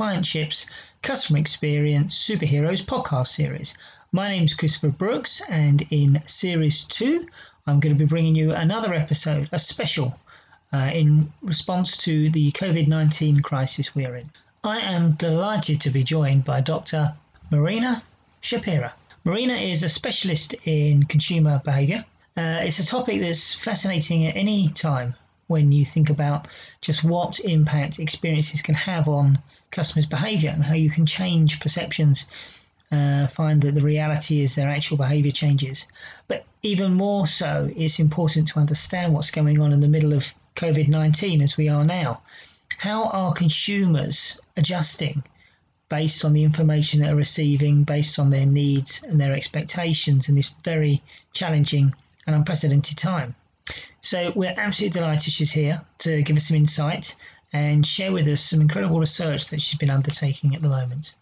Clientship's Customer Experience Superheroes podcast series. My name is Christopher Brooks, and in series two, I'm going to be bringing you another episode, a special, uh, in response to the COVID 19 crisis we're in. I am delighted to be joined by Dr. Marina Shapira. Marina is a specialist in consumer behavior. Uh, it's a topic that's fascinating at any time when you think about just what impact experiences can have on customers' behavior and how you can change perceptions, uh, find that the reality is their actual behavior changes. But even more so, it's important to understand what's going on in the middle of COVID 19 as we are now. How are consumers adjusting based on the information they're receiving, based on their needs and their expectations in this very challenging and unprecedented time? So we're absolutely delighted she's here to give us some insight and share with us some incredible research that she's been undertaking at the moment.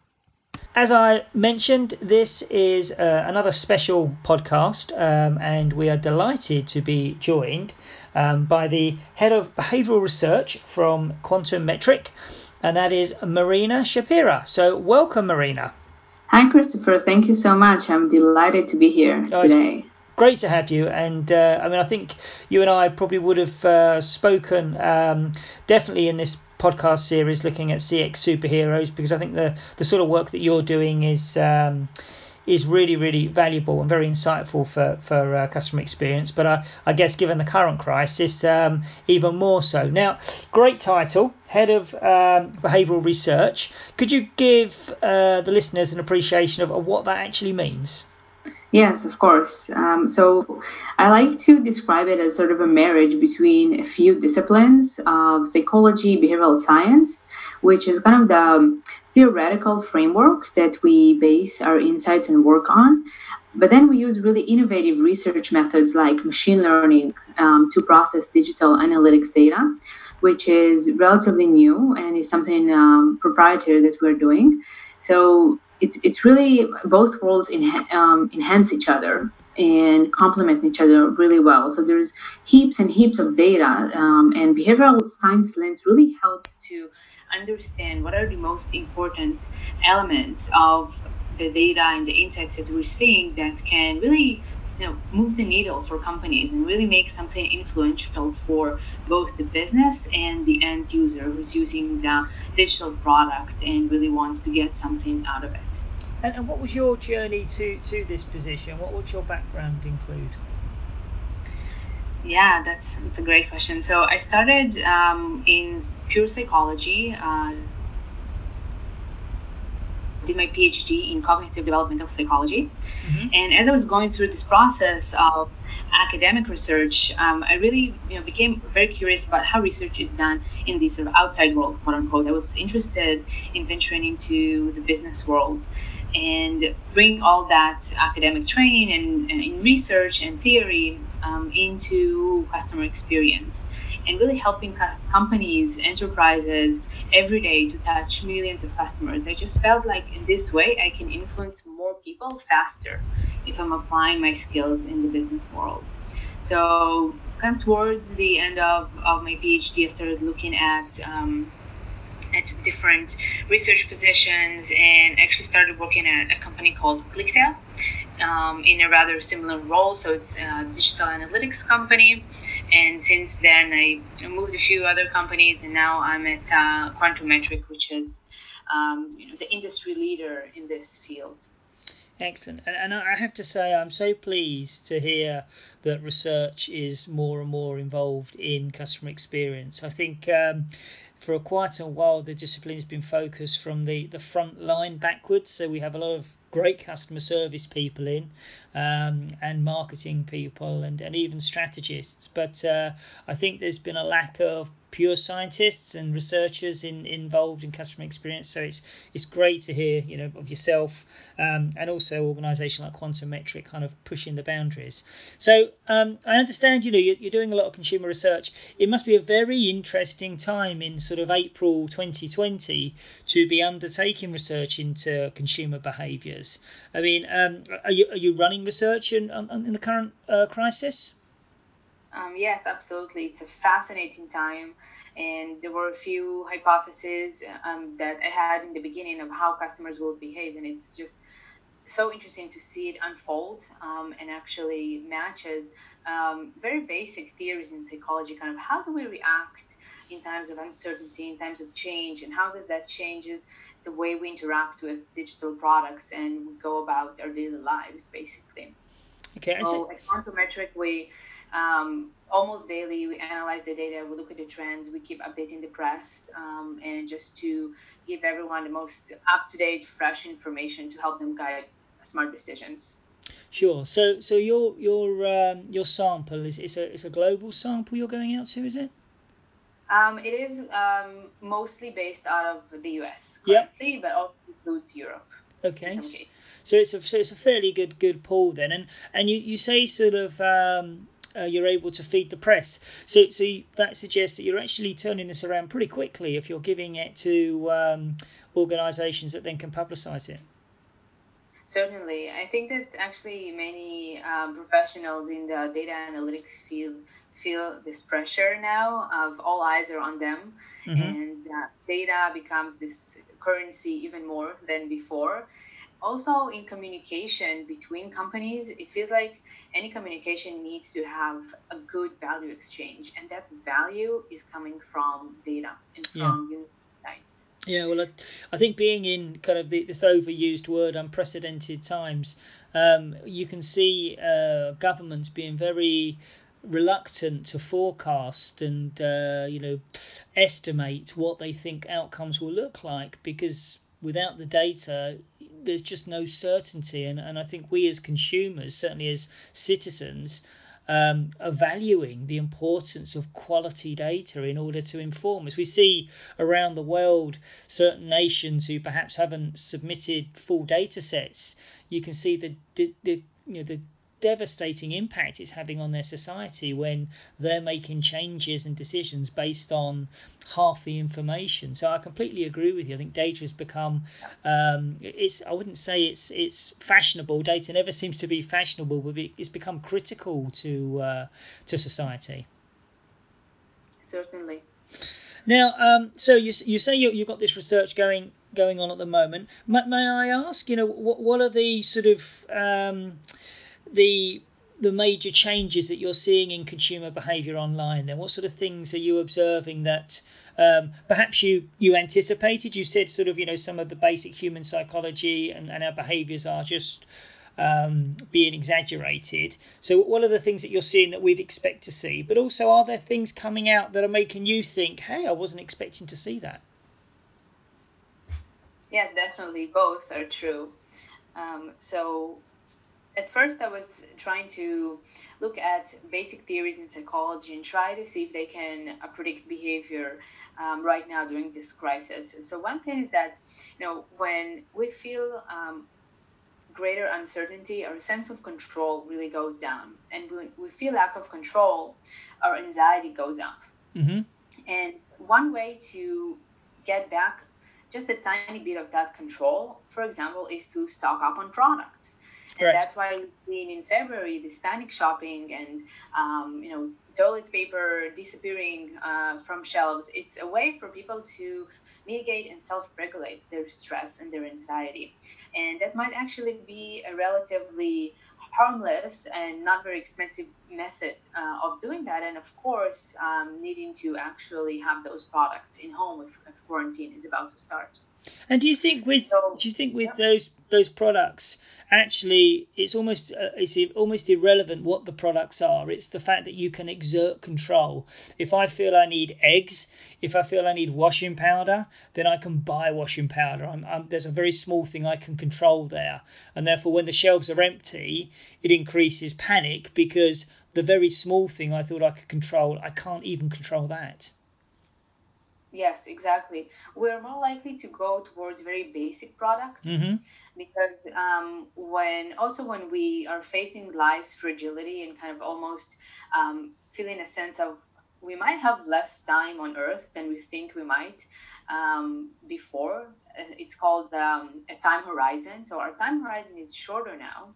As I mentioned, this is uh, another special podcast, um, and we are delighted to be joined um, by the head of behavioral research from Quantum Metric, and that is Marina Shapira. So, welcome, Marina. Hi, Christopher. Thank you so much. I'm delighted to be here oh, today great to have you. And uh, I mean, I think you and I probably would have uh, spoken um, definitely in this podcast series looking at CX superheroes because I think the the sort of work that you're doing is. Um, is really, really valuable and very insightful for, for uh, customer experience. But I, I guess given the current crisis, um, even more so. Now, great title, Head of um, Behavioural Research. Could you give uh, the listeners an appreciation of, of what that actually means? Yes, of course. Um, so I like to describe it as sort of a marriage between a few disciplines of psychology, behavioral science, which is kind of the theoretical framework that we base our insights and work on. But then we use really innovative research methods like machine learning um, to process digital analytics data, which is relatively new and is something um, proprietary that we're doing. So it's it's really both worlds enha- um, enhance each other and complement each other really well. So there's heaps and heaps of data, um, and behavioral science lens really helps to understand what are the most important elements of the data and the insights that we're seeing that can really you know, move the needle for companies and really make something influential for both the business and the end user who's using the digital product and really wants to get something out of it. And, and what was your journey to, to this position? What would your background include? Yeah, that's, that's a great question. So I started um, in pure psychology. Uh, did my PhD in cognitive developmental psychology. Mm-hmm. And as I was going through this process of academic research, um, I really you know, became very curious about how research is done in the sort of outside world, quote unquote. I was interested in venturing into the business world and bring all that academic training and, and in research and theory um, into customer experience and really helping co- companies, enterprises every day to touch millions of customers. I just felt like in this way I can influence more people faster if I'm applying my skills in the business world. So, kind of towards the end of, of my PhD, I started looking at um, at different research positions and actually started working at a company called ClickTale um, in a rather similar role. So it's a digital analytics company. And since then, I moved a few other companies, and now I'm at uh, Quantum Metric, which is um, you know, the industry leader in this field. Excellent. And, and I have to say, I'm so pleased to hear that research is more and more involved in customer experience. I think um, for quite a while the discipline has been focused from the, the front line backwards. So we have a lot of great customer service people in um, and marketing people and, and even strategists. But uh, I think there's been a lack of pure scientists and researchers in, involved in customer experience. So it's it's great to hear you know of yourself um, and also organisation like Quantum Metric kind of pushing the boundaries. So um, I understand you know you're, you're, doing a lot of consumer research. It must be a very interesting time in sort of April 2020 to be undertaking research into consumer behaviours. I mean, um, are you are you running research in, in the current uh, crisis? Um, yes, absolutely. It's a fascinating time, and there were a few hypotheses um, that I had in the beginning of how customers will behave, and it's just so interesting to see it unfold um, and actually matches um, very basic theories in psychology. Kind of how do we react in times of uncertainty, in times of change, and how does that changes the way we interact with digital products and we go about our daily lives, basically. Okay. So at Quantum Metric, we um, almost daily we analyze the data, we look at the trends, we keep updating the press, um, and just to give everyone the most up-to-date, fresh information to help them guide smart decisions. Sure. So so your your um, your sample is it's a it's a global sample you're going out to, is it? Um, it is um, mostly based out of the US currently, yep. but also includes Europe. Okay. So it's a so it's a fairly good good pool then, and and you, you say sort of um, uh, you're able to feed the press. So so you, that suggests that you're actually turning this around pretty quickly if you're giving it to um, organisations that then can publicise it. Certainly, I think that actually many um, professionals in the data analytics field feel this pressure now of all eyes are on them mm-hmm. and uh, data becomes this currency even more than before also in communication between companies it feels like any communication needs to have a good value exchange and that value is coming from data and from yeah. insights yeah, well, I, I, think being in kind of the, this overused word, unprecedented times, um, you can see uh, governments being very reluctant to forecast and uh, you know estimate what they think outcomes will look like because without the data there's just no certainty and, and I think we as consumers certainly as citizens um, are valuing the importance of quality data in order to inform us. We see around the world certain nations who perhaps haven't submitted full data sets. You can see the, the, the you know the devastating impact it's having on their society when they're making changes and decisions based on half the information. So I completely agree with you. I think data has become um, it's I wouldn't say it's it's fashionable. Data never seems to be fashionable, but it's become critical to uh, to society. Certainly. Now, um, so you, you say you, you've got this research going going on at the moment. May, may I ask, you know, what, what are the sort of um, the the major changes that you're seeing in consumer behaviour online then? What sort of things are you observing that um, perhaps you you anticipated? You said sort of you know some of the basic human psychology and, and our behaviours are just um, being exaggerated. So what are the things that you're seeing that we'd expect to see? But also are there things coming out that are making you think hey i wasn't expecting to see that yes definitely. Both are true. Um, so at first I was trying to look at basic theories in psychology and try to see if they can uh, predict behavior um, right now during this crisis. So one thing is that you know when we feel um, greater uncertainty, our sense of control really goes down, and when we feel lack of control, our anxiety goes up. Mm-hmm. And one way to get back just a tiny bit of that control, for example, is to stock up on products and that's why we've seen in February this panic shopping and um, you know toilet paper disappearing uh, from shelves. It's a way for people to mitigate and self-regulate their stress and their anxiety, and that might actually be a relatively harmless and not very expensive method uh, of doing that. And of course, um, needing to actually have those products in home if, if quarantine is about to start. And do you think with so, do you think with yeah. those those products actually it's almost uh, it's almost irrelevant what the products are. It's the fact that you can exert control. If I feel I need eggs, if I feel I need washing powder, then I can buy washing powder. I'm, I'm, there's a very small thing I can control there, and therefore when the shelves are empty, it increases panic because the very small thing I thought I could control, I can't even control that. Yes, exactly. We're more likely to go towards very basic products mm-hmm. because um, when also when we are facing life's fragility and kind of almost um, feeling a sense of we might have less time on Earth than we think we might um, before. Uh, it's called um, a time horizon. So our time horizon is shorter now.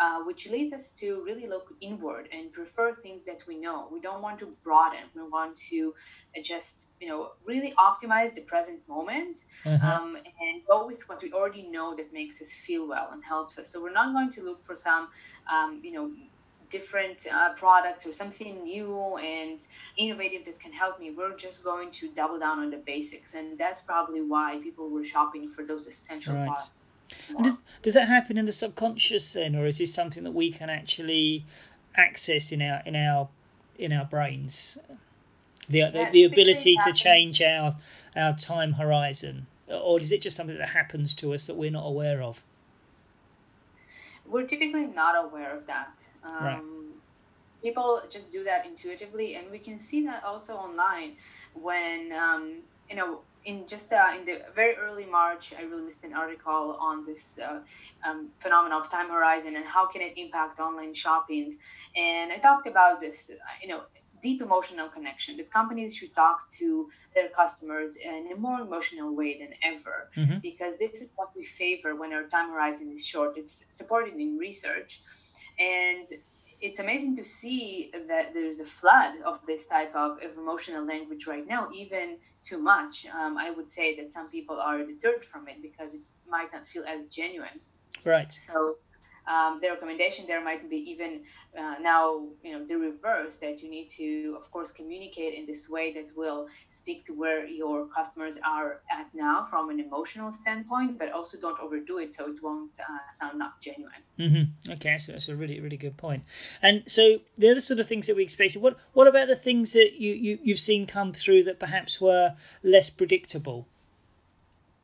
Uh, which leads us to really look inward and prefer things that we know. We don't want to broaden. We want to just, you know, really optimize the present moment uh-huh. um, and go with what we already know that makes us feel well and helps us. So we're not going to look for some, um, you know, different uh, products or something new and innovative that can help me. We're just going to double down on the basics, and that's probably why people were shopping for those essential right. products. Does, does that happen in the subconscious then, or is this something that we can actually access in our in our in our brains? The yeah, the, the ability to change our our time horizon, or is it just something that happens to us that we're not aware of? We're typically not aware of that. Um, right. People just do that intuitively, and we can see that also online when um, you know in just uh, in the very early March, I released an article on this uh, um, phenomenon of time horizon and how can it impact online shopping. And I talked about this, uh, you know, deep emotional connection that companies should talk to their customers in a more emotional way than ever mm-hmm. because this is what we favor when our time horizon is short. It's supported in research. And it's amazing to see that there's a flood of this type of, of emotional language right now, even too much. Um, I would say that some people are deterred from it because it might not feel as genuine. Right. So um, the recommendation there might be even uh, now, you know, the reverse that you need to, of course, communicate in this way that will speak to where your customers are at now from an emotional standpoint, but also don't overdo it so it won't uh, sound not genuine. Mm-hmm. Okay, so that's a really, really good point. And so the other sort of things that we expected, what what about the things that you, you you've seen come through that perhaps were less predictable?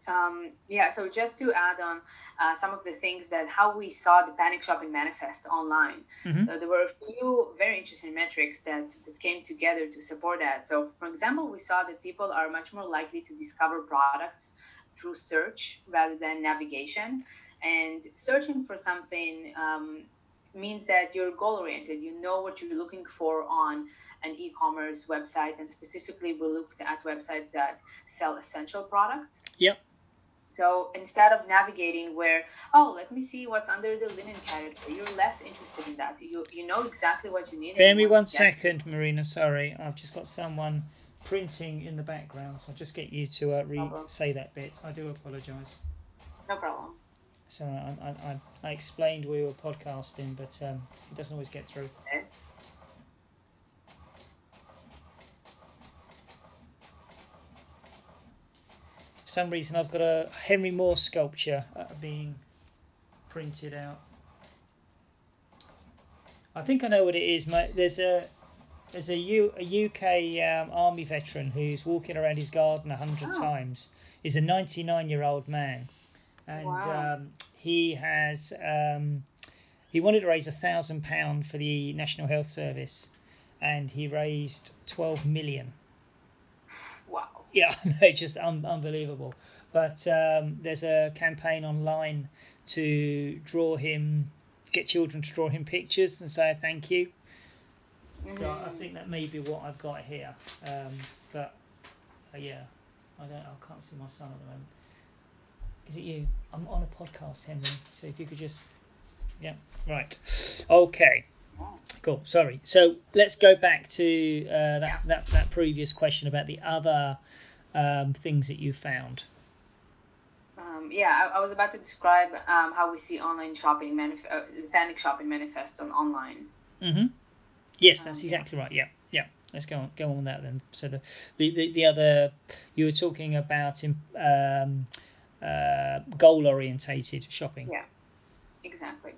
Um, yeah, so just to add on uh, some of the things that how we saw the panic shopping manifest online, mm-hmm. uh, there were a few very interesting metrics that, that came together to support that. So, for example, we saw that people are much more likely to discover products through search rather than navigation. And searching for something um, means that you're goal oriented, you know what you're looking for on an e-commerce website and specifically we looked at websites that sell essential products yep so instead of navigating where, oh, let me see what's under the linen category, you're less interested in that. You you know exactly what you need. Bear me one second, Marina. Sorry, I've just got someone printing in the background, so I'll just get you to uh, re say that bit. I do apologise. No problem. So I, I, I, explained we were podcasting, but um, it doesn't always get through. Okay. Some reason I've got a Henry Moore sculpture being printed out. I think I know what it is, mate. There's a there's a, U, a UK um, army veteran who's walking around his garden a hundred oh. times. He's a 99 year old man, and wow. um, he has um, he wanted to raise a thousand pound for the National Health Service, and he raised 12 million yeah, no, it's just un- unbelievable. But um, there's a campaign online to draw him, get children to draw him pictures and say thank you. Mm-hmm. So I think that may be what I've got here. Um, but uh, yeah, I don't. I can't see my son at the moment. Is it you? I'm on a podcast, Henry. So if you could just, yeah, right, okay. Cool. Sorry. So let's go back to uh, that, that that previous question about the other um, things that you found. Um, yeah, I, I, was about to describe um, how we see online shopping, manif- uh, panic shopping manifests on online. Mm-hmm. Yes, that's um, exactly right. Yeah, yeah. Let's go on, go on with that then. So the, the, the, the other you were talking about um, uh, goal orientated shopping. Yeah, exactly.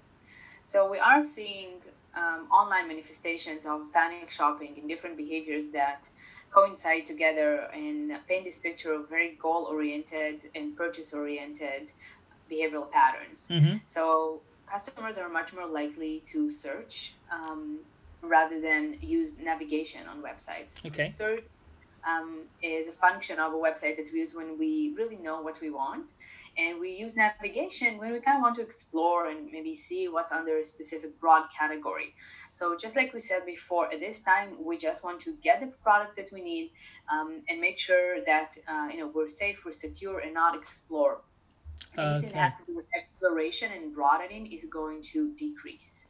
So we are seeing um, online manifestations of panic shopping in different behaviors that coincide together and paint this picture of very goal oriented and purchase oriented behavioral patterns. Mm-hmm. So customers are much more likely to search um, rather than use navigation on websites. Okay. Search um, is a function of a website that we use when we really know what we want and we use navigation when we kind of want to explore and maybe see what's under a specific broad category. So just like we said before, at this time we just want to get the products that we need um, and make sure that uh, you know we're safe, we're secure, and not explore. Anything okay. that has to do with exploration and broadening is going to decrease.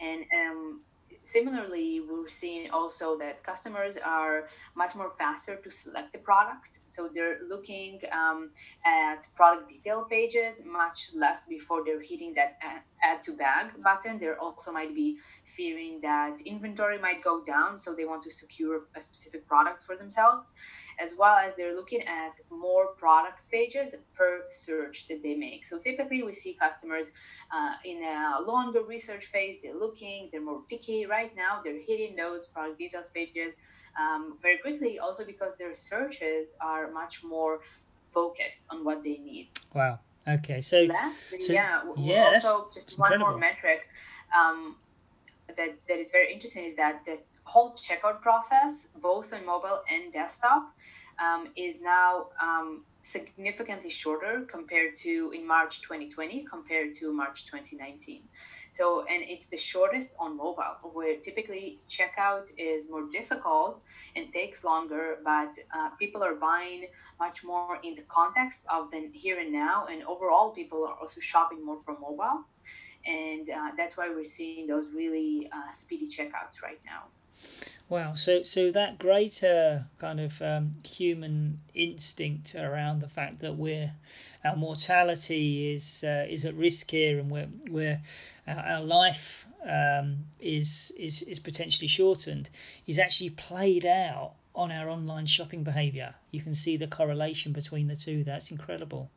And um, similarly, we're seeing also that customers are much more faster to select the product. So they're looking um, at product detail pages much less before they're hitting that add to bag button. There also might be fearing that inventory might go down, so they want to secure a specific product for themselves, as well as they're looking at more product pages per search that they make. So typically, we see customers uh, in a longer research phase, they're looking, they're more picky. Right now, they're hitting those product details pages um, very quickly, also because their searches are much more focused on what they need. Wow. Okay, so, Lastly, so yeah, yeah, also just one more metric. Um, that, that is very interesting is that the whole checkout process, both on mobile and desktop, um, is now um, significantly shorter compared to in March 2020 compared to March 2019. So, and it's the shortest on mobile, where typically checkout is more difficult and takes longer, but uh, people are buying much more in the context of the here and now, and overall, people are also shopping more from mobile and uh, that's why we're seeing those really uh, speedy checkouts right now. Wow, so so that greater kind of um, human instinct around the fact that we're our mortality is uh, is at risk here, and we're we're our life um, is is is potentially shortened, is actually played out on our online shopping behaviour. You can see the correlation between the two. That's incredible.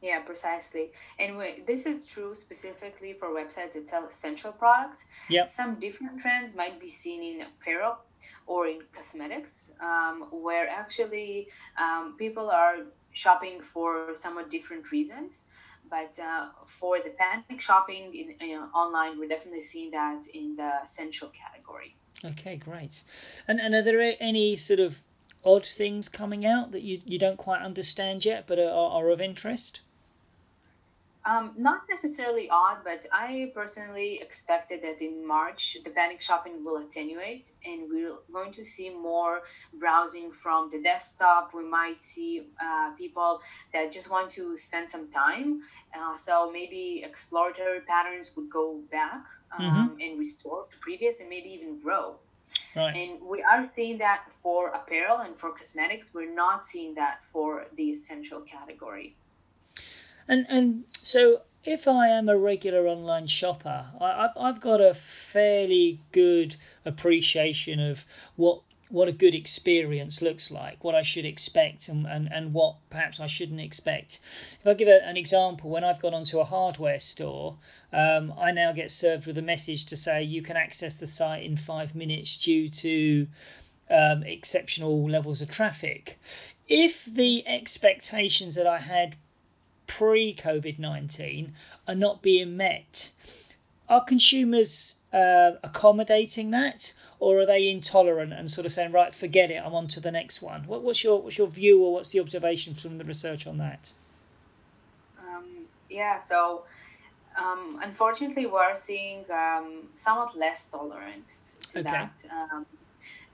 Yeah, precisely. And we, this is true specifically for websites that sell essential products. Yep. Some different trends might be seen in apparel or in cosmetics, um, where actually um, people are shopping for somewhat different reasons. But uh, for the panic shopping in, online, we're definitely seeing that in the essential category. Okay, great. And, and are there any sort of odd things coming out that you, you don't quite understand yet but are, are of interest? Um, not necessarily odd, but I personally expected that in March the panic shopping will attenuate and we're going to see more browsing from the desktop. We might see uh, people that just want to spend some time. Uh, so maybe exploratory patterns would go back um, mm-hmm. and restore to previous and maybe even grow. Right. And we are seeing that for apparel and for cosmetics. We're not seeing that for the essential category. And and so if I am a regular online shopper, I, have I've got a fairly good appreciation of what what a good experience looks like, what I should expect, and, and, and what perhaps I shouldn't expect. If I give a, an example, when I've gone onto a hardware store, um, I now get served with a message to say you can access the site in five minutes due to um, exceptional levels of traffic. If the expectations that I had pre COVID 19 are not being met. Are consumers uh, accommodating that, or are they intolerant and sort of saying, right, forget it, I'm on to the next one? What, what's your what's your view, or what's the observation from the research on that? Um, yeah, so um, unfortunately, we're seeing um, somewhat less tolerance to okay. that.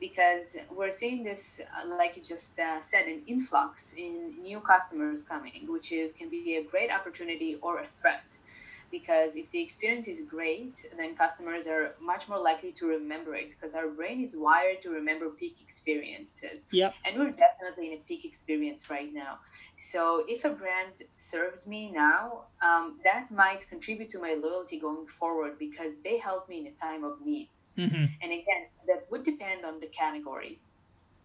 Because we're seeing this, uh, like you just uh, said, an influx in new customers coming, which is can be a great opportunity or a threat. Because if the experience is great, then customers are much more likely to remember it because our brain is wired to remember peak experiences. Yep. And we're definitely in a peak experience right now. So if a brand served me now, um, that might contribute to my loyalty going forward because they helped me in a time of need. Mm-hmm. And again, that would depend on the category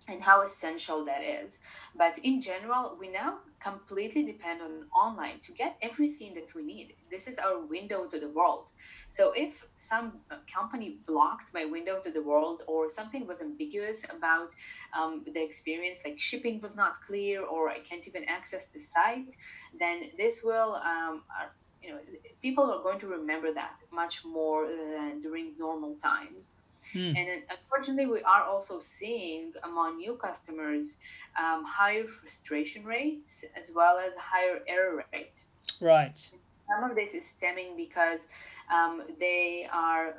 and how essential that is. But in general, we now completely depend on online to get everything that we need. This is our window to the world. So if some company blocked my window to the world or something was ambiguous about um, the experience, like shipping was not clear or I can't even access the site, then this will. Um, uh, you know, people are going to remember that much more than during normal times. Hmm. And unfortunately, we are also seeing among new customers um, higher frustration rates as well as higher error rate. Right. Some of this is stemming because um, they are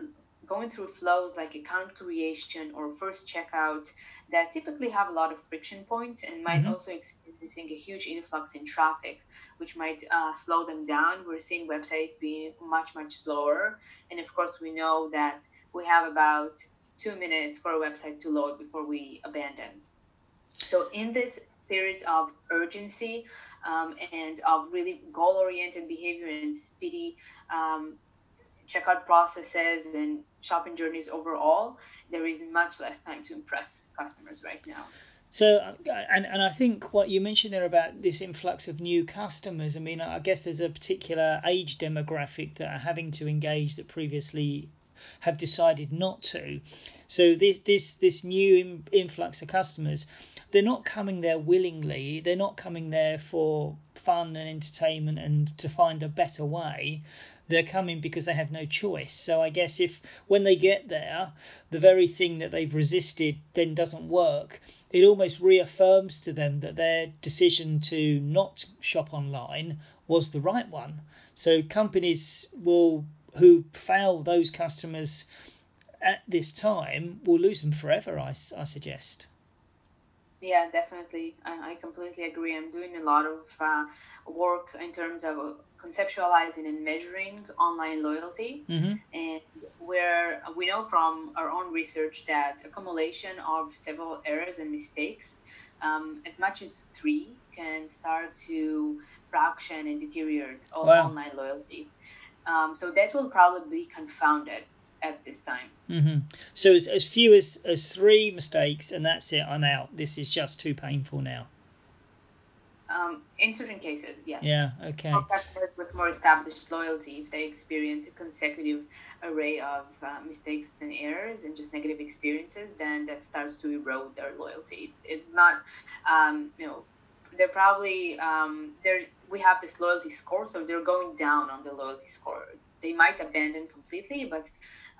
going through flows like account creation or first checkouts that typically have a lot of friction points and might mm-hmm. also experiencing a huge influx in traffic, which might uh, slow them down. We're seeing websites being much, much slower. And of course, we know that we have about two minutes for a website to load before we abandon. So, in this spirit of urgency um, and of really goal oriented behavior and speedy um, checkout processes and shopping journeys overall, there is much less time to impress customers right now. So, uh, and, and I think what you mentioned there about this influx of new customers, I mean, I guess there's a particular age demographic that are having to engage that previously have decided not to. So this this this new influx of customers, they're not coming there willingly. They're not coming there for fun and entertainment and to find a better way they're coming because they have no choice. So I guess if when they get there, the very thing that they've resisted then doesn't work, it almost reaffirms to them that their decision to not shop online was the right one. So companies will who fail those customers at this time will lose them forever. I, I suggest. Yeah, definitely. I, I completely agree. I'm doing a lot of uh, work in terms of conceptualizing and measuring online loyalty. Mm-hmm. And where we know from our own research that accumulation of several errors and mistakes, um, as much as three, can start to fraction and deteriorate wow. online loyalty. Um, so that will probably be confounded at this time. Mm-hmm. So as, as few as, as three mistakes and that's it, I'm out. This is just too painful now. Um, in certain cases, yes. Yeah, okay. with more established loyalty, if they experience a consecutive array of uh, mistakes and errors and just negative experiences, then that starts to erode their loyalty. It's, it's not, um, you know, they're probably um, they're we have this loyalty score, so they're going down on the loyalty score. They might abandon completely, but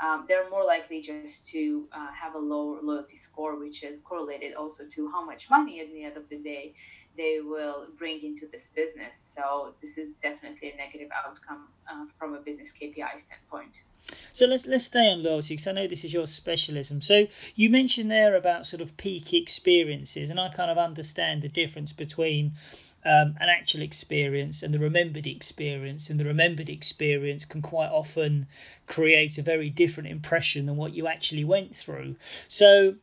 um, they're more likely just to uh, have a lower loyalty score, which is correlated also to how much money at the end of the day they will bring into this business. So this is definitely a negative outcome uh, from a business KPI standpoint. So let's let's stay on loyalty because I know this is your specialism. So you mentioned there about sort of peak experiences, and I kind of understand the difference between um, an actual experience and the remembered experience. And the remembered experience can quite often create a very different impression than what you actually went through. So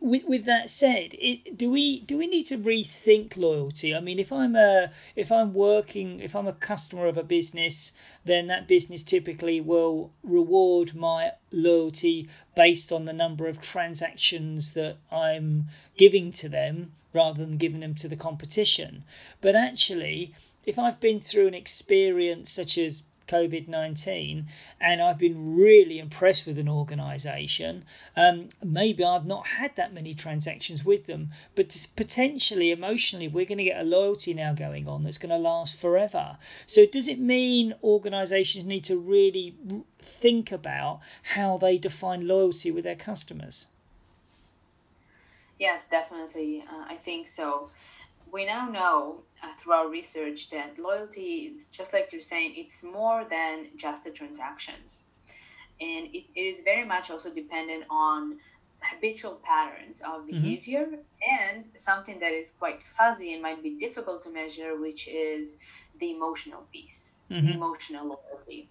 with with that said, it, do we do we need to rethink loyalty? I mean, if I'm a if I'm working if I'm a customer of a business, then that business typically will reward my loyalty based on the number of transactions that I'm giving to them rather than giving them to the competition. But actually, if I've been through an experience such as COVID 19, and I've been really impressed with an organization. Um, maybe I've not had that many transactions with them, but potentially emotionally, we're going to get a loyalty now going on that's going to last forever. So, does it mean organizations need to really think about how they define loyalty with their customers? Yes, definitely. Uh, I think so we now know uh, through our research that loyalty is just like you're saying, it's more than just the transactions. And it, it is very much also dependent on habitual patterns of mm-hmm. behavior mm-hmm. and something that is quite fuzzy and might be difficult to measure, which is the emotional piece, mm-hmm. the emotional loyalty.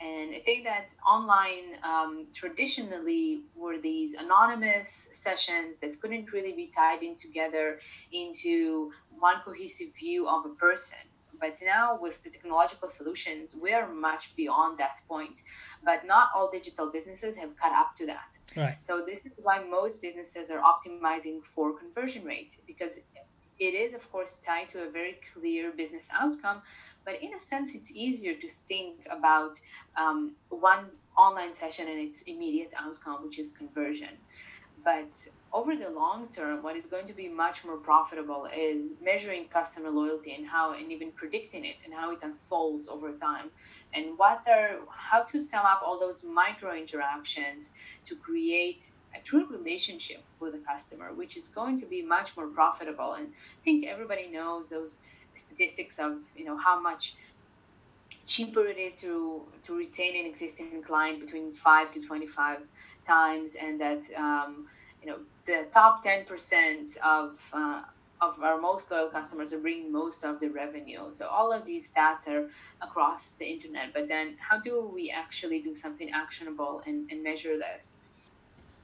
And I think that online um, traditionally were these anonymous sessions that couldn't really be tied in together into one cohesive view of a person. But now with the technological solutions, we are much beyond that point. But not all digital businesses have caught up to that. Right. So this is why most businesses are optimizing for conversion rate because it is of course tied to a very clear business outcome but in a sense, it's easier to think about um, one online session and its immediate outcome, which is conversion. But over the long term, what is going to be much more profitable is measuring customer loyalty and how, and even predicting it and how it unfolds over time, and what are how to sum up all those micro interactions to create a true relationship with a customer, which is going to be much more profitable. And I think everybody knows those statistics of you know how much cheaper it is to to retain an existing client between five to 25 times, and that um, you know the top 10% of uh, of our most loyal customers are bringing most of the revenue. So all of these stats are across the internet. But then how do we actually do something actionable and, and measure this?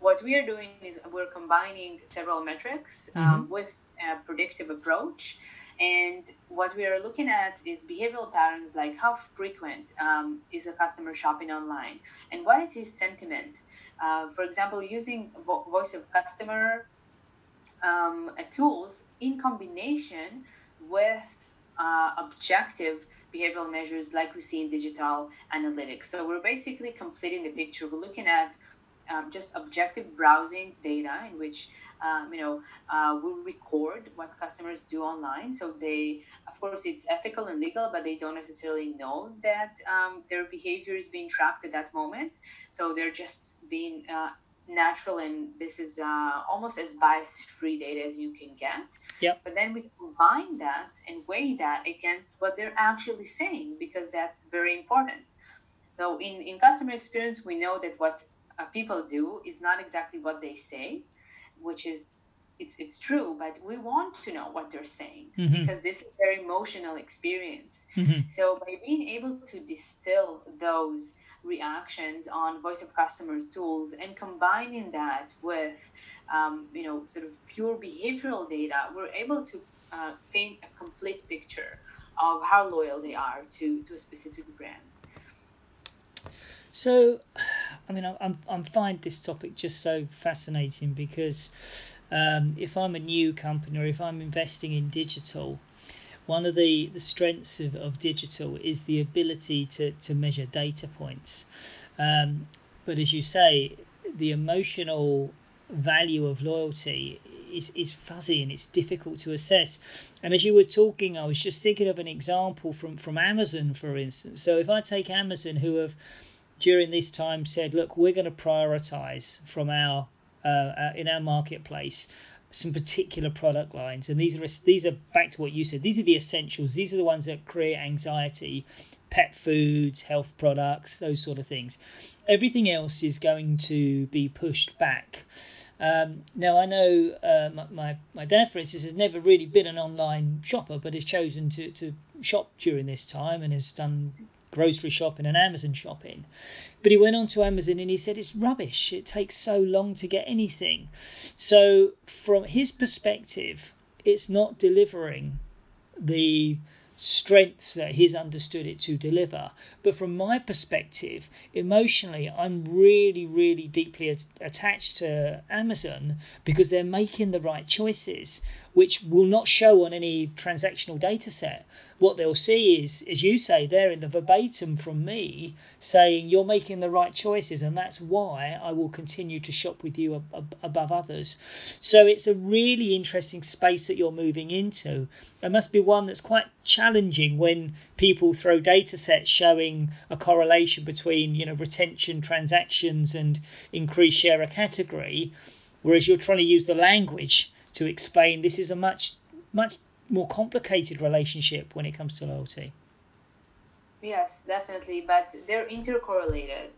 What we are doing is we're combining several metrics um, mm-hmm. with a predictive approach. And what we are looking at is behavioral patterns like how frequent um, is a customer shopping online and what is his sentiment. Uh, for example, using vo- voice of customer um, tools in combination with uh, objective behavioral measures like we see in digital analytics. So we're basically completing the picture. We're looking at um, just objective browsing data in which um, you know uh, we record what customers do online. So they, of course, it's ethical and legal, but they don't necessarily know that um, their behavior is being tracked at that moment. So they're just being uh, natural and this is uh, almost as bias free data as you can get. Yep. But then we combine that and weigh that against what they're actually saying because that's very important. So in, in customer experience, we know that what uh, people do is not exactly what they say, which is it's it's true, but we want to know what they're saying mm-hmm. because this is their emotional experience. Mm-hmm. So by being able to distill those reactions on voice of customer tools and combining that with um, you know sort of pure behavioral data we're able to uh, paint a complete picture of how loyal they are to, to a specific brand so i mean i'm, I'm find this topic just so fascinating because um, if i'm a new company or if i'm investing in digital one of the, the strengths of, of digital is the ability to, to measure data points. Um, but as you say, the emotional value of loyalty is, is fuzzy and it's difficult to assess. And as you were talking, I was just thinking of an example from, from Amazon, for instance. So if I take Amazon, who have during this time said, look, we're going to prioritize from our uh, uh in our marketplace some particular product lines, and these are these are back to what you said. These are the essentials. These are the ones that create anxiety, pet foods, health products, those sort of things. Everything else is going to be pushed back. Um, now I know uh, my, my, my dad, for instance, has never really been an online shopper, but has chosen to, to shop during this time and has done grocery shopping and Amazon shopping. But he went on to Amazon and he said it's rubbish. It takes so long to get anything. So from his perspective, it's not delivering the strengths that he's understood it to deliver. But from my perspective, emotionally, I'm really, really deeply attached to Amazon because they're making the right choices, which will not show on any transactional data set. What they'll see is, as you say, there in the verbatim from me saying you're making the right choices, and that's why I will continue to shop with you ab- ab- above others. So it's a really interesting space that you're moving into. It must be one that's quite challenging when people throw data sets showing a correlation between you know retention transactions and increased share of category, whereas you're trying to use the language to explain this is a much much more complicated relationship when it comes to loyalty. Yes, definitely, but they're intercorrelated.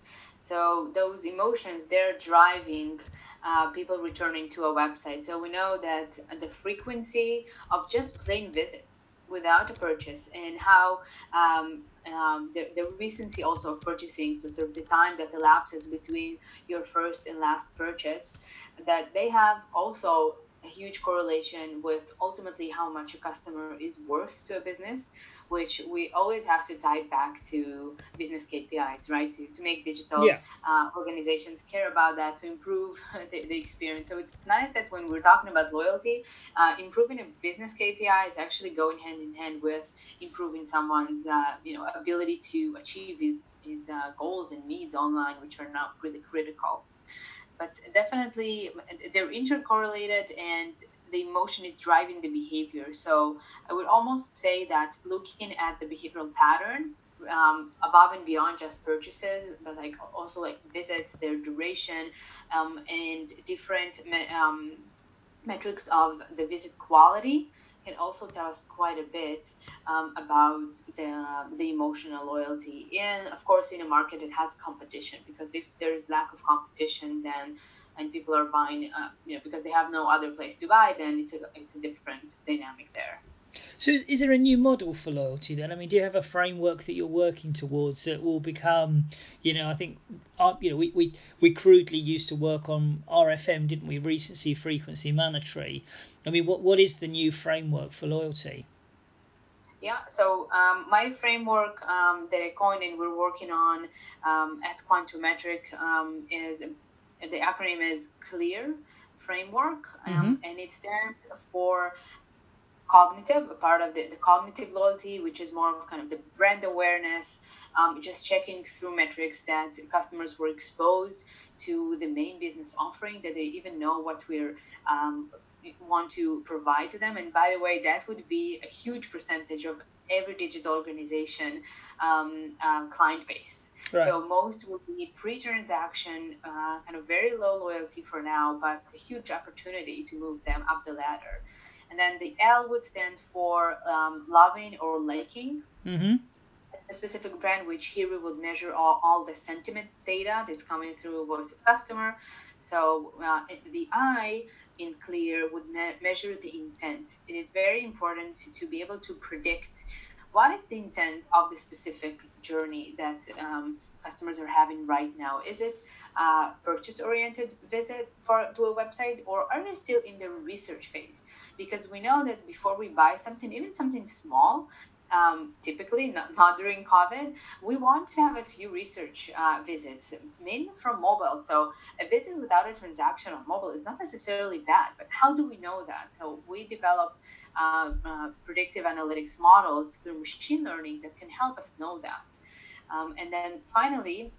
So those emotions they're driving uh, people returning to a website. So we know that the frequency of just plain visits without a purchase and how um, um, the, the recency also of purchasing, so sort of the time that elapses between your first and last purchase, that they have also a huge correlation with ultimately how much a customer is worth to a business, which we always have to tie back to business KPIs, right? To, to make digital yeah. uh, organizations care about that, to improve the, the, experience. So it's nice that when we're talking about loyalty, uh, improving a business KPI is actually going hand in hand with improving someone's, uh, you know, ability to achieve his, his uh, goals and needs online, which are not really critical but definitely they're intercorrelated and the emotion is driving the behavior. So I would almost say that looking at the behavioral pattern um, above and beyond just purchases, but like also like visits, their duration, um, and different me- um, metrics of the visit quality can also tell us quite a bit um, about the, the emotional loyalty. And of course, in a market it has competition, because if there is lack of competition, then and people are buying, uh, you know, because they have no other place to buy, then it's a it's a different dynamic there. So is, is there a new model for loyalty then? I mean, do you have a framework that you're working towards that will become, you know, I think, uh, you know, we, we, we crudely used to work on RFM, didn't we? Recency, frequency, monetary. I mean, what what is the new framework for loyalty? Yeah, so um, my framework um, that I coined and we're working on um, at Quantum Metric um, is the acronym is CLEAR framework, um, mm-hmm. and it stands for cognitive, a part of the, the cognitive loyalty, which is more of kind of the brand awareness, um, just checking through metrics that customers were exposed to the main business offering, that they even know what we're um, want to provide to them. And by the way, that would be a huge percentage of every digital organization um, uh, client base. Right. So most would be pre-transaction, uh, kind of very low loyalty for now, but a huge opportunity to move them up the ladder. And then the L would stand for um, loving or liking. Mm-hmm. A specific brand, which here we would measure all, all the sentiment data that's coming through voice of customer. So uh, the I in clear would me- measure the intent. It is very important to, to, be able to predict what is the intent of the specific journey that um, customers are having right now. Is it a purchase oriented visit for to a website or are they still in the research phase? Because we know that before we buy something, even something small, um, typically not, not, during COVID, we want to have a few research uh, visits, mainly from mobile. So a visit without a transaction on mobile is not necessarily bad, but how do we know that? So we develop uh, uh, predictive analytics models through machine learning that can help us know that. Um, and then finally,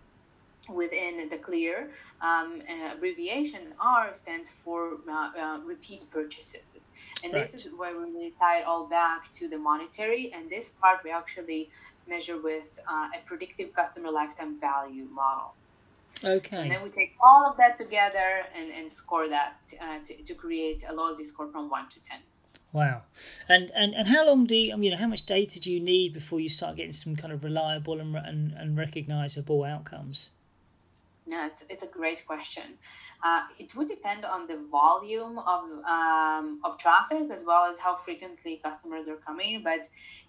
within the clear um, uh, abbreviation r stands for uh, uh, repeat purchases and right. this is where we really tie it all back to the monetary and this part we actually measure with uh, a predictive customer lifetime value model okay and then we take all of that together and, and score that uh, to, to create a loyalty score from 1 to 10 Wow. And, and and how long do you, I mean, how much data do you need before you start getting some kind of reliable and, and, and recognizable outcomes? Yeah, it's, it's a great question. Uh, it would depend on the volume of, um, of traffic as well as how frequently customers are coming. But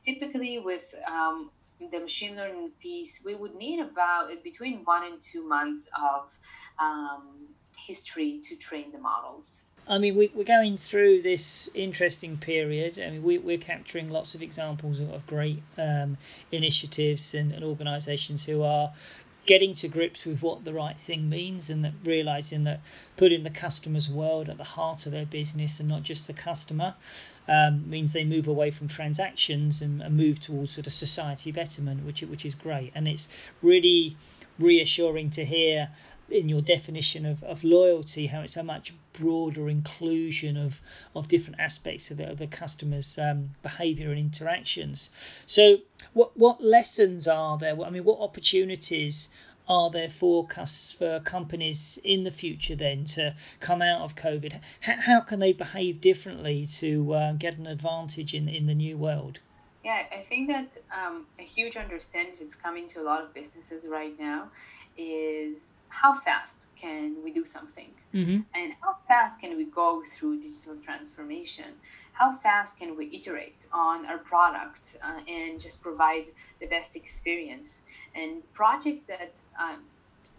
typically, with um, the machine learning piece, we would need about between one and two months of um, history to train the models. I mean, we, are going through this interesting period. I mean, we, are capturing lots of examples of, of great um, initiatives and, and organisations who are getting to grips with what the right thing means and that realizing that putting the customer's world at the heart of their business and not just the customer um, means they move away from transactions and, and, move towards sort of society betterment, which which is great. And it's really reassuring to hear in your definition of, of loyalty how it's a much broader inclusion of of different aspects of the, of the customer's um, behavior and interactions so what what lessons are there? I mean what opportunities are there forecasts for companies in the future then to come out of covid? How, how can they behave differently to uh, get an advantage in in the new world? Yeah i think that um, a huge understanding that's coming to a lot of businesses right now is how fast can we do something mm-hmm. and how fast can we go through digital transformation how fast can we iterate on our product uh, and just provide the best experience and projects that um,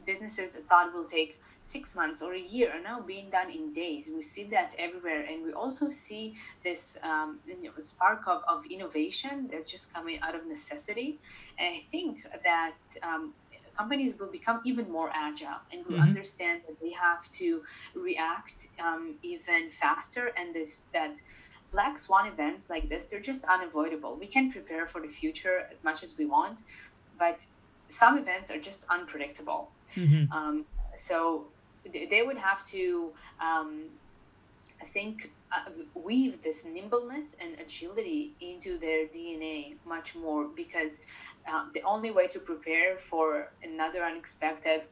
businesses thought will take six months or a year are now being done in days. We see that everywhere, and we also see this um, you know, spark of, of innovation that's just coming out of necessity. And I think that um, companies will become even more agile and will mm-hmm. understand that they have to react um, even faster and this that black swan events like this they're just unavoidable we can prepare for the future as much as we want but some events are just unpredictable mm-hmm. um, so they would have to um, I think uh, weave this nimbleness and agility into their DNA much more because uh, the only way to prepare for another unexpected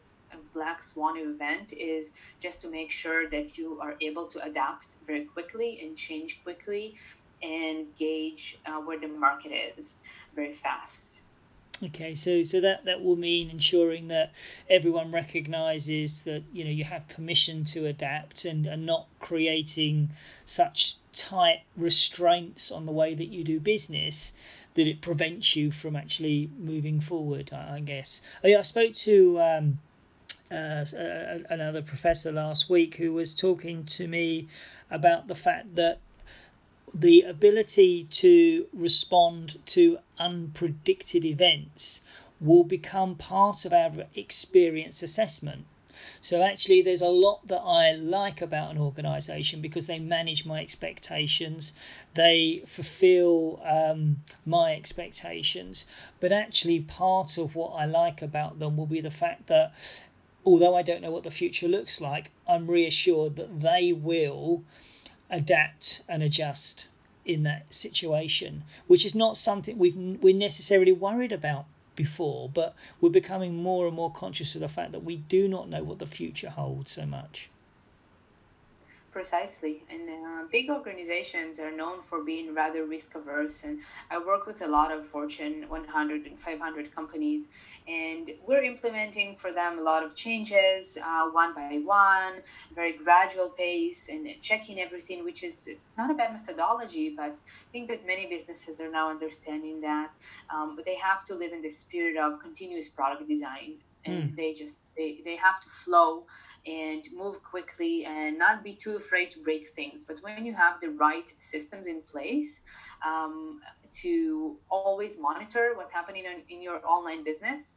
black swan event is just to make sure that you are able to adapt very quickly and change quickly and gauge uh, where the market is very fast. Okay, so so that that will mean ensuring that everyone recognises that you know you have permission to adapt and, and not creating such tight restraints on the way that you do business that it prevents you from actually moving forward. I, I guess. I, I spoke to. Um, uh, another professor last week who was talking to me about the fact that the ability to respond to unpredicted events will become part of our experience assessment. So actually, there's a lot that I like about an organisation because they manage my expectations, they fulfil um, my expectations. But actually, part of what I like about them will be the fact that although I don't know what the future looks like, I'm reassured that they will adapt and adjust in that situation, which is not something we've we're necessarily worried about before, but we're becoming more and more conscious of the fact that we do not know what the future holds so much. Precisely. And uh, big organizations are known for being rather risk averse. And I work with a lot of Fortune 100 and 500 companies, and we're implementing for them a lot of changes uh, one by one, very gradual pace, and checking everything, which is not a bad methodology, but I think that many businesses are now understanding that um, they have to live in the spirit of continuous product design, and mm. they just they, they have to flow and move quickly and not be too afraid to break things. But when you have the right systems in place um, to always monitor what's happening in, in your online business,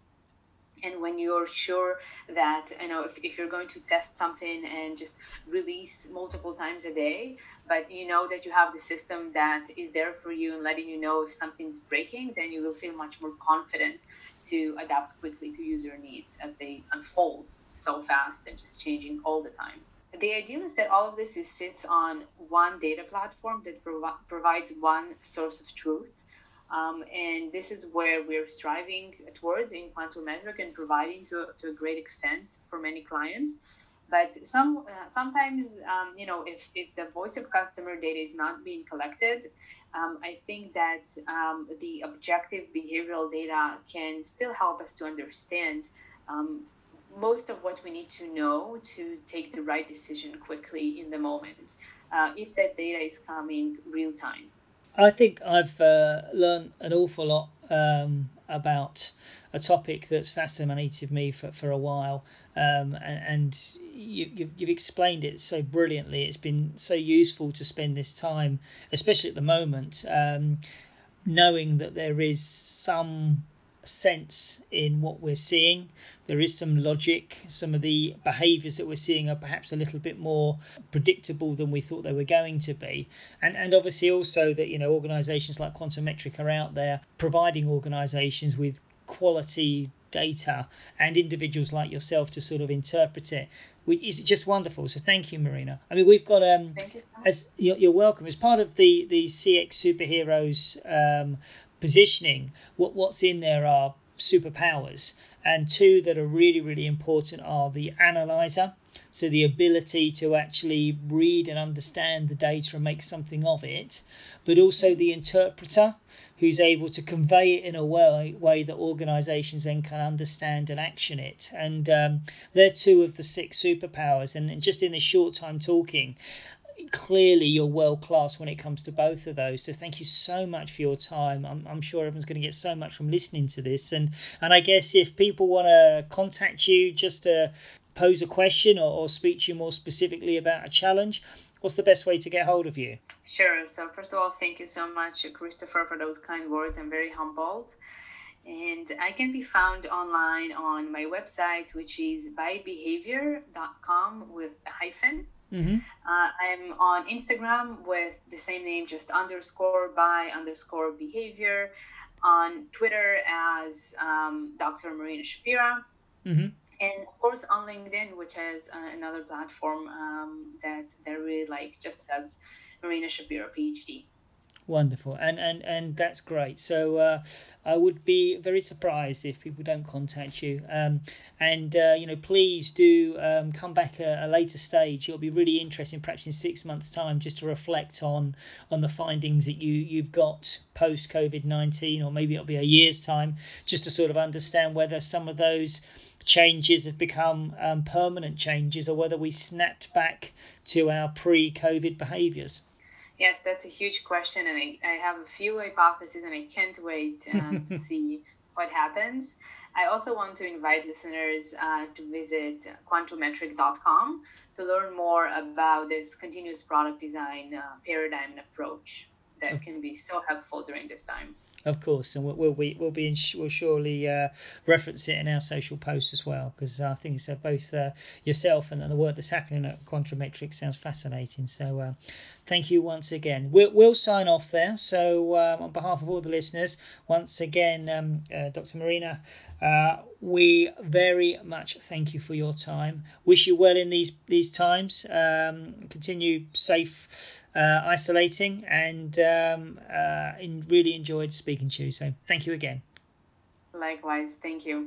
and when you're sure that you know if, if you're going to test something and just release multiple times a day but you know that you have the system that is there for you and letting you know if something's breaking then you will feel much more confident to adapt quickly to user needs as they unfold so fast and just changing all the time. The ideal is that all of this is, sits on one data platform that provi- provides one source of truth um, and this is where we're striving towards in Quantum Metric and providing to, to a great extent for many clients. But some uh, sometimes, um, you know, if, if the voice of customer data is not being collected, um, I think that um, the objective behavioral data can still help us to understand um, most of what we need to know to take the right decision quickly in the moment, uh, if that data is coming real time. I think I've uh, learned an awful lot um, about a topic that's fascinated me for, for a while, um, and, and you, have you've, you've explained it so brilliantly. It's been so useful to spend this time, especially at the moment, um, knowing that there is some sense in what we're seeing. There is some logic. Some of the behaviours that we're seeing are perhaps a little bit more predictable than we thought they were going to be. And and obviously also that you know organisations like Quantum Metric are out there providing organisations with quality data and individuals like yourself to sort of interpret it. it is just wonderful so thank you marina i mean we've got um you. as you're, you're, welcome as part of the the cx superheroes um positioning, what what's in there are superpowers, and two that are really really important are the analyzer, so the ability to actually read and understand the data and make something of it, but also the interpreter who's able to convey it in a way, way that organizations then can understand and action it. And um, they're two of the six superpowers. And just in this short time talking, clearly you're world class when it comes to both of those. So thank you so much for your time. I'm, I'm sure everyone's going to get so much from listening to this. And and I guess if people want to contact you just to pose a question or, or speak to you more specifically about a challenge, what's the best way to get hold of you? Sure. So first of all, thank you so much, Christopher, for those kind words. I'm very humbled. And I can be found online on my website, which is bybehavior.com with a hyphen. Mm-hmm. Uh, I'm on Instagram with the same name, just underscore by underscore behavior. On Twitter as um, Dr. Marina Shapira. Mm-hmm. And of course on LinkedIn, which is uh, another platform um, that they really like, just as Marina Shapira, PhD. Wonderful, and and and that's great. So uh, I would be very surprised if people don't contact you. Um, and uh, you know, please do um, come back a, a, later stage. It'll be really interesting, perhaps in six months' time, just to reflect on on the findings that you you've got post COVID nineteen, or maybe it'll be a year's time, just to sort of understand whether some of those changes have become um, permanent changes, or whether we snapped back to our pre-COVID behaviours. Yes, that's a huge question, and I, I have a few hypotheses, and I can't wait um, to see what happens. I also want to invite listeners uh, to visit quantummetric.com to learn more about this continuous product design uh, paradigm and approach that can be so helpful during this time. Of course, and we'll, we'll be we'll be in, we'll surely uh, reference it in our social posts as well because I think so both uh, yourself and, the work that's happening at Quantum Metric sounds fascinating. So uh, thank you once again. We'll, we'll sign off there. So um, on behalf of all the listeners, once again, um, uh, Dr. Marina, uh, we very much thank you for your time. Wish you well in these these times. Um, continue safe uh, isolating, and um, uh, in, really enjoyed speaking to you. So thank you again. Likewise, thank you.